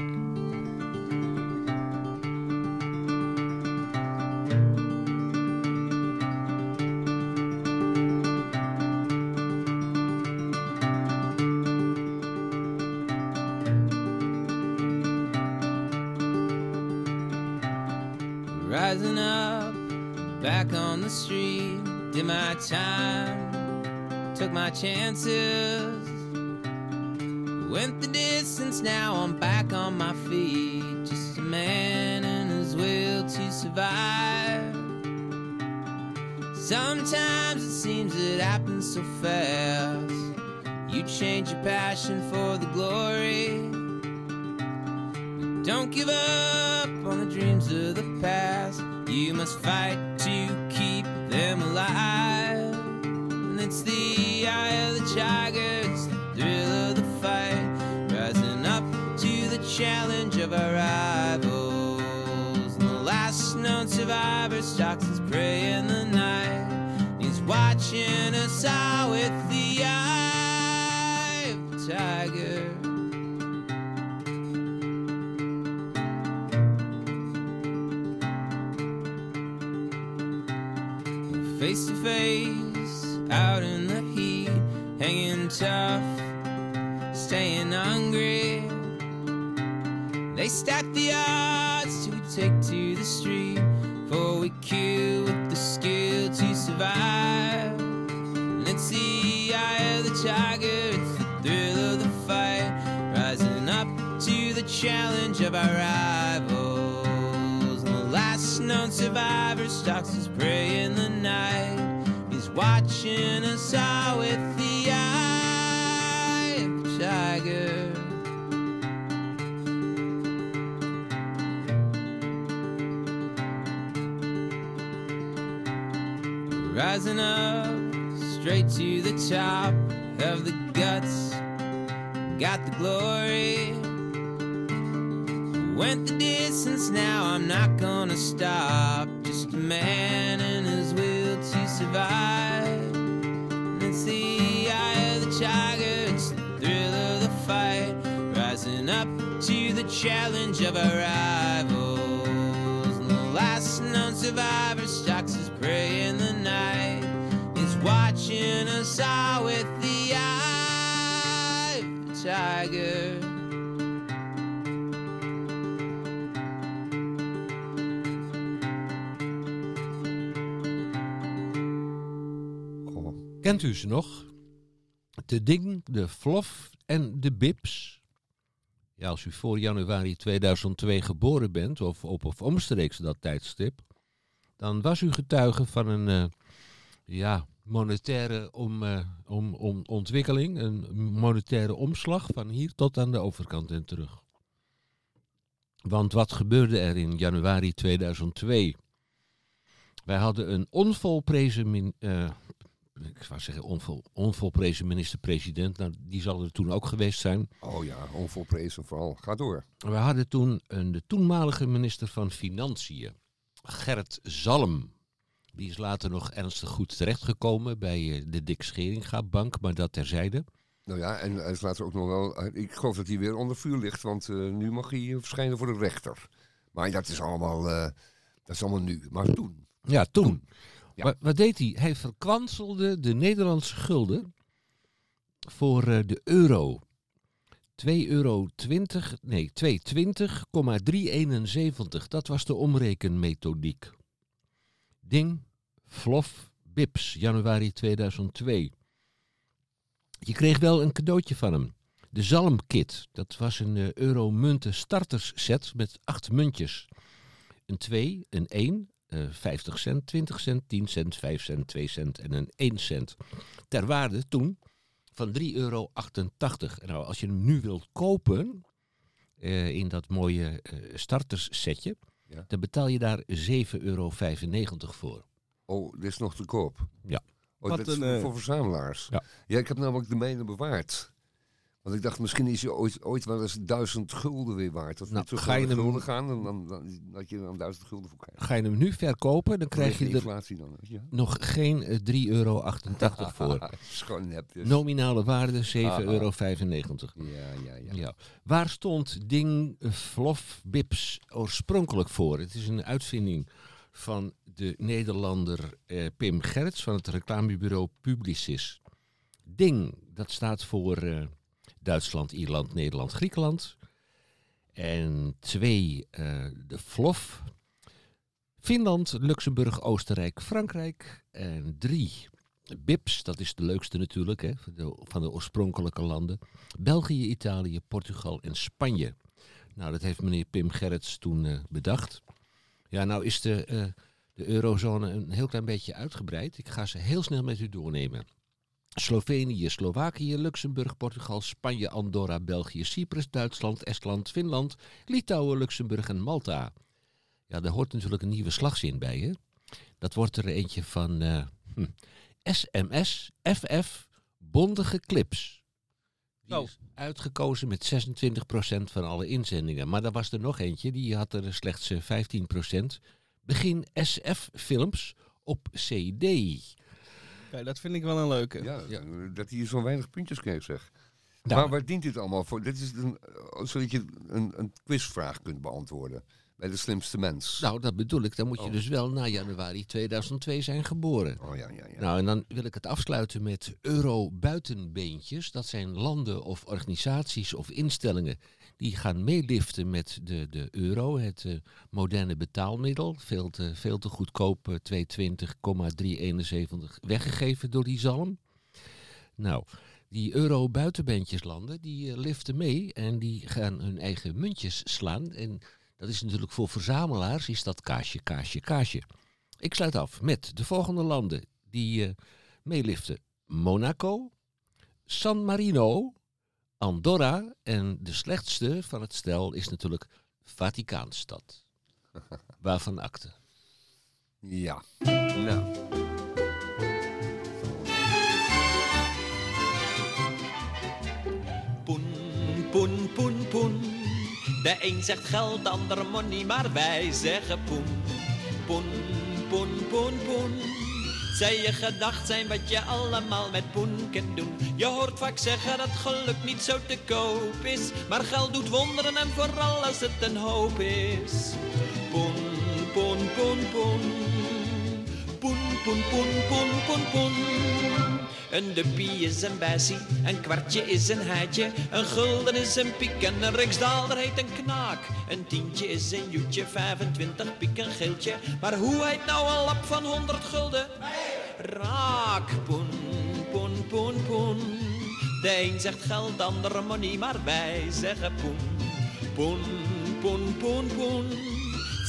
Time, took my chances. Went the distance, now I'm back on my feet. Just a man and his will to survive. Sometimes it seems it happens so fast. You change your passion for the glory. Don't give up on the dreams of the past. You must fight face out in the heat, hanging tough, staying hungry. They stack the odds till we take to the street, for we kill with the skill to survive. And it's the eye of the tiger, it's the thrill of the fight, rising up to the challenge of our rivals. And the last known survivor stalks his prey in the night. Watching us all with the eye of tiger. Rising up straight to the top of the guts, got the glory. Went the distance, now I'm not gonna stop. Just a man challenge of our rivals. And the last known survivor stalks his prey in the night. He's watching us all with the eye of the tiger. Kent u ze nog? De Ding, de Flof en de Bips. Ja, als u voor januari 2002 geboren bent, of op of omstreeks dat tijdstip, dan was u getuige van een eh, ja, monetaire om, eh, om, om ontwikkeling, een monetaire omslag van hier tot aan de overkant en terug. Want wat gebeurde er in januari 2002? Wij hadden een onvolprezen min, eh, ik wou zeggen onvol, onvolprezen minister-president. Nou, die zal er toen ook geweest zijn. Oh ja, onvolprezen vooral. Ga door. We hadden toen een, de toenmalige minister van Financiën, Gert Zalm. Die is later nog ernstig goed terechtgekomen bij eh, de Dick Scheringa Bank, maar dat terzijde. Nou ja, en hij is later ook nog wel... Ik geloof dat hij weer onder vuur ligt, want eh, nu mag hij verschijnen voor de rechter. Maar dat is allemaal, eh, dat is allemaal nu. Maar toen... Ja, toen. Wat, wat deed hij? Hij verkwanselde de Nederlandse gulden voor eh, de euro. 2,20 euro, nee, 220,371. Dat was de omrekenmethodiek. Ding, Flof, Bips, januari 2002. Je kreeg wel een cadeautje van hem. De Zalmkit. Dat was een eh, euro-munten startersset met acht muntjes. Een 2, een 1, eh 50 cent, 20 cent, 10 cent, 5 cent, 2 cent en een 1 cent. Ter waarde toen van 3,88 euro. En nou, als je hem nu wilt kopen eh, in dat mooie eh, starterssetje, Ja. dan betaal je daar 7,95 euro voor. Oh, dit is nog te koop. Ja. Oh, Wat dat is een, voor, eh, voor verzamelaars. Ja. ik heb namelijk de mijne bewaard. Want ik dacht, misschien is je ooit, ooit wel eens duizend gulden weer waard. Dat Nou, terug ga je naar gulden gaan en dan, dan, dat je er dan duizend gulden voor krijgt. Ga je hem nu verkopen, dan krijg je Vanwege er inflatie dan. je. nog geen eh, 3,88 euro voor. Nep. Dus. Nominale waarde 7,95 Aha. euro. Ja, ja, ja. Ja. Waar stond Ding eh, Flof Bips oorspronkelijk voor? Het is een uitvinding van de Nederlander eh, Pim Gerrits van het reclamebureau Publicis. Ding, dat staat voor eh, Duitsland, Ierland, Nederland, Griekenland. En twee, eh, de Flof. Finland, Luxemburg, Oostenrijk, Frankrijk. En drie, Bips, dat is de leukste natuurlijk hè, van, de, van de oorspronkelijke landen. België, Italië, Portugal en Spanje. Nou, dat heeft meneer Pim Gerrits toen eh, bedacht. Ja, nou is de, eh, de eurozone een heel klein beetje uitgebreid. Ik ga ze heel snel met u doornemen. Slovenië, Slovakië, Luxemburg, Portugal, Spanje, Andorra, België, Cyprus, Duitsland, Estland, Finland, Litouwen, Luxemburg en Malta. Ja, daar hoort natuurlijk een nieuwe slagzin bij, hè? Dat wordt er eentje van eh, hm, SMS, FF, bondige clips. Die Zo. is uitgekozen met 26% van alle inzendingen. Maar er was er nog eentje, die had er slechts eh, 15%. Begin SF-films op CD. Kijk, dat vind ik wel een leuke. Ja, dat hij zo weinig puntjes kreeg, zeg. Nou, maar waar dient dit allemaal voor? Dit is een, zodat je een, een quizvraag kunt beantwoorden. Bij de slimste mens. nou, dat bedoel ik. Dan moet je Oh. dus wel na januari 2002 zijn geboren. Oh ja, ja, ja. Nou, en dan wil ik het afsluiten met euro-buitenbeentjes. Dat zijn landen of organisaties of instellingen die gaan meeliften met de, de euro, het eh, moderne betaalmiddel. Veel te, veel te goedkoop, eh, 220,371 weggegeven door die zalm. Nou, die euro-buitenbeentjeslanden die eh, liften mee en die gaan hun eigen muntjes slaan. En dat is natuurlijk voor verzamelaars, is dat kaasje, kaasje, kaasje. Ik sluit af met de volgende landen die eh, meeliften. Monaco, San Marino, Andorra en de slechtste van het stel is natuurlijk Vaticaanstad. Waarvan akte? Ja. Nou. Poen, poen, poen, poen. De een zegt geld, de ander money, maar wij zeggen poen. Poen, poen, poen, poen. Zij je gedacht zijn wat je allemaal met poen kunt doen. Je hoort vaak zeggen dat geluk niet zo te koop is. Maar geld doet wonderen en vooral als het een hoop is. Poen, poen, poen, poen. Poen, poen, poen, poen, poen, poen. Een duppie is een bessie, een kwartje is een heitje, een gulden is een piek en een riksdaalder heet een knaak. Een tientje is een joetje, 25 piek een geeltje, maar hoe heet nou een lap van 100 gulden? Raak, poen, poen, poen, poen. De een zegt geld, de ander money, maar wij zeggen poen. Poen, poen, poen, poen.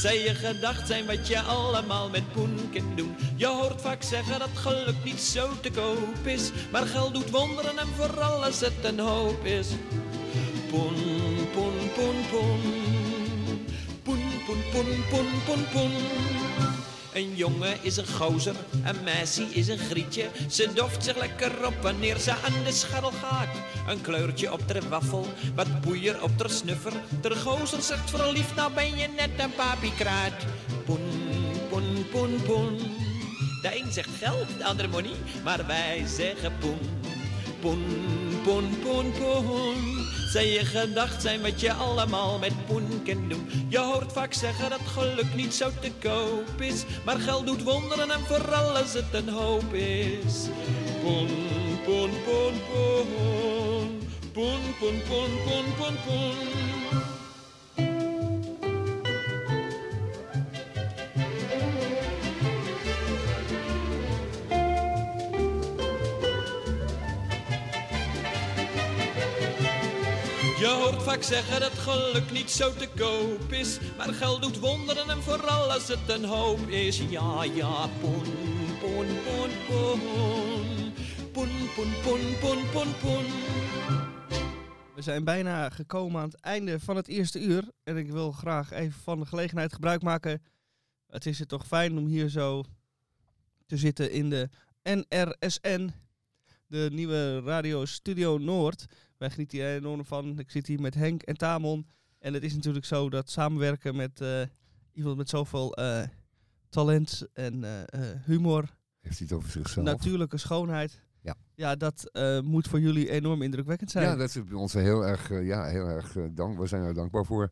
Zij je gedacht zijn wat je allemaal met poen kunt doen. Je hoort vaak zeggen dat geluk niet zo te koop is. Maar geld doet wonderen en vooral als het een hoop is. Poen, poen, poen, poen. Poen, poen, poen, poen, poen, poen. Een jongen is een gozer, een meisje is een grietje. Ze doft zich lekker op wanneer ze aan de scharrel gaat. Een kleurtje op de waffel, wat boeier op de snuffer. De gozer zegt verliefd, nou ben je net een papiekraat. Poen, poen, poen, poen. De een zegt geld, de andere money, maar wij zeggen poen. Poen, poen, poen, poen. Zij je gedacht zijn wat je allemaal met poen kan doen. Je hoort vaak zeggen dat geluk niet zo te koop is. Maar geld doet wonderen en vooral als het een hoop is. Poen, poen, poen, poen. Poen, poen, poen, poen, poen, poen. Vaak zeggen dat geluk niet zo te koop is. Maar geld doet wonderen en vooral als het een hoop is. Ja, ja, poen, poen, poen, poen. Poen, poen, poen, poen, poen. We zijn bijna gekomen aan het einde van het eerste uur. En ik wil graag even van de gelegenheid gebruik maken. Het is het toch fijn om hier zo te zitten in de NRSN. De nieuwe Radio Studio Noord. Wij genieten hier enorm van. Ik zit hier met Henk en Tamon. En het is natuurlijk zo dat samenwerken met eh, iemand met zoveel eh, talent en eh, eh, humor, Heeft hij het over zichzelf? natuurlijke schoonheid. Ja. Ja, dat eh, moet voor jullie enorm indrukwekkend zijn. Ja, dat is bij ons heel erg, ja, heel erg eh, dank. We zijn er dankbaar voor.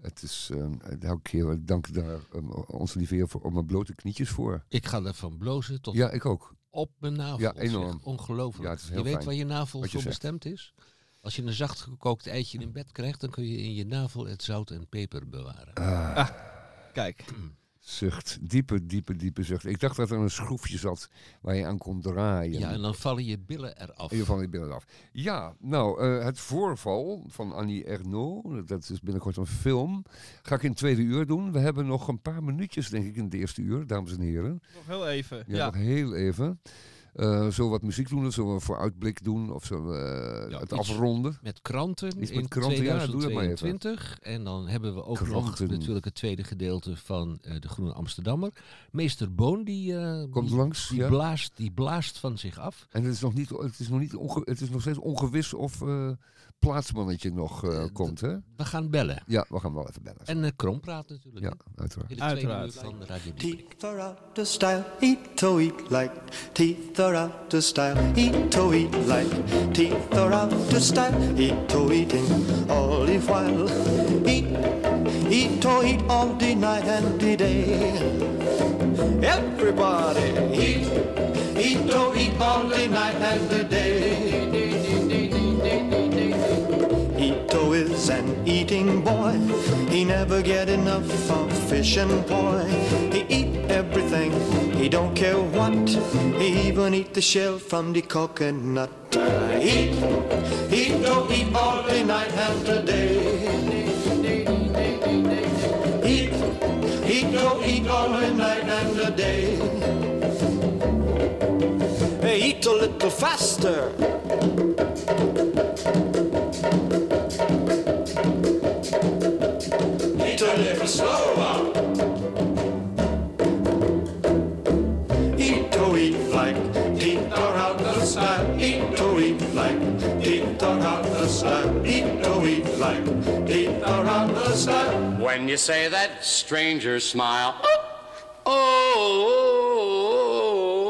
Het is eh, elke keer, ik dank daar um, onze lieve heer voor, op mijn blote knietjes voor. Ik ga ervan blozen tot Ja, ik ook. op mijn navel. Ja, zeg. enorm. Ongelooflijk. Ja, het is heel je weet fijn waar je navel wat je voor bestemd is? Als je een zacht gekookt eitje in bed krijgt, dan kun je in je navel het zout en peper bewaren. Ah, Kijk, zucht, diepe, diepe, diepe zucht. Ik dacht dat er een schroefje zat waar je aan kon draaien. ja, en dan vallen je billen eraf. Ieder geval die beelden af. Ja, nou, eh, het voorval van Annie Ernaux, dat is binnenkort een film, ga ik in het tweede uur doen. We hebben nog een paar minuutjes, denk ik, in het eerste uur, dames en heren. nog heel even. Ja, Ja, nog heel even. Eh zullen we wat muziek doen? Of zullen we een vooruitblik doen? Of zullen we eh, Ja, het afronden? Met kranten Iets in met kranten, ja, doe dat maar even. 2022. En dan hebben we ook nog natuurlijk het tweede gedeelte van eh, de Groene Amsterdammer. Meester Boon die, Komt die, langs, die, ja. blaast, die blaast van zich af. En het is nog, niet, het is nog, niet onge- het is nog steeds ongewis of plaatsmannetje nog eh, Eh, komt, hè? We gaan bellen. Ja, we gaan wel even bellen. En uh, Krom praat natuurlijk. ja, hè? uiteraard. De Uiteraard. van Radio Dieprik. Teeth are out of style, eat to eat like. Teeth are out of style, eat to eat like. Teeth are out of style, eat to eating all the while. Eat, eat to eat all the night and the day. Everybody eat, eat to eat all the night and the day. An eating boy. He never get enough of fish and poi. He eat everything. He don't care what. He even eat the shell from the coconut. Eat, eat, don't eat all the night and the day. Eat, eat, don't eat all the night and the day. Hey, eat a little faster. Eat to eat like Pete dog the slab. Eat to eat like Pete dog the slab. Eat to eat like Pete dog the slab. When you say that, stranger smile. oh. oh, oh, oh, oh.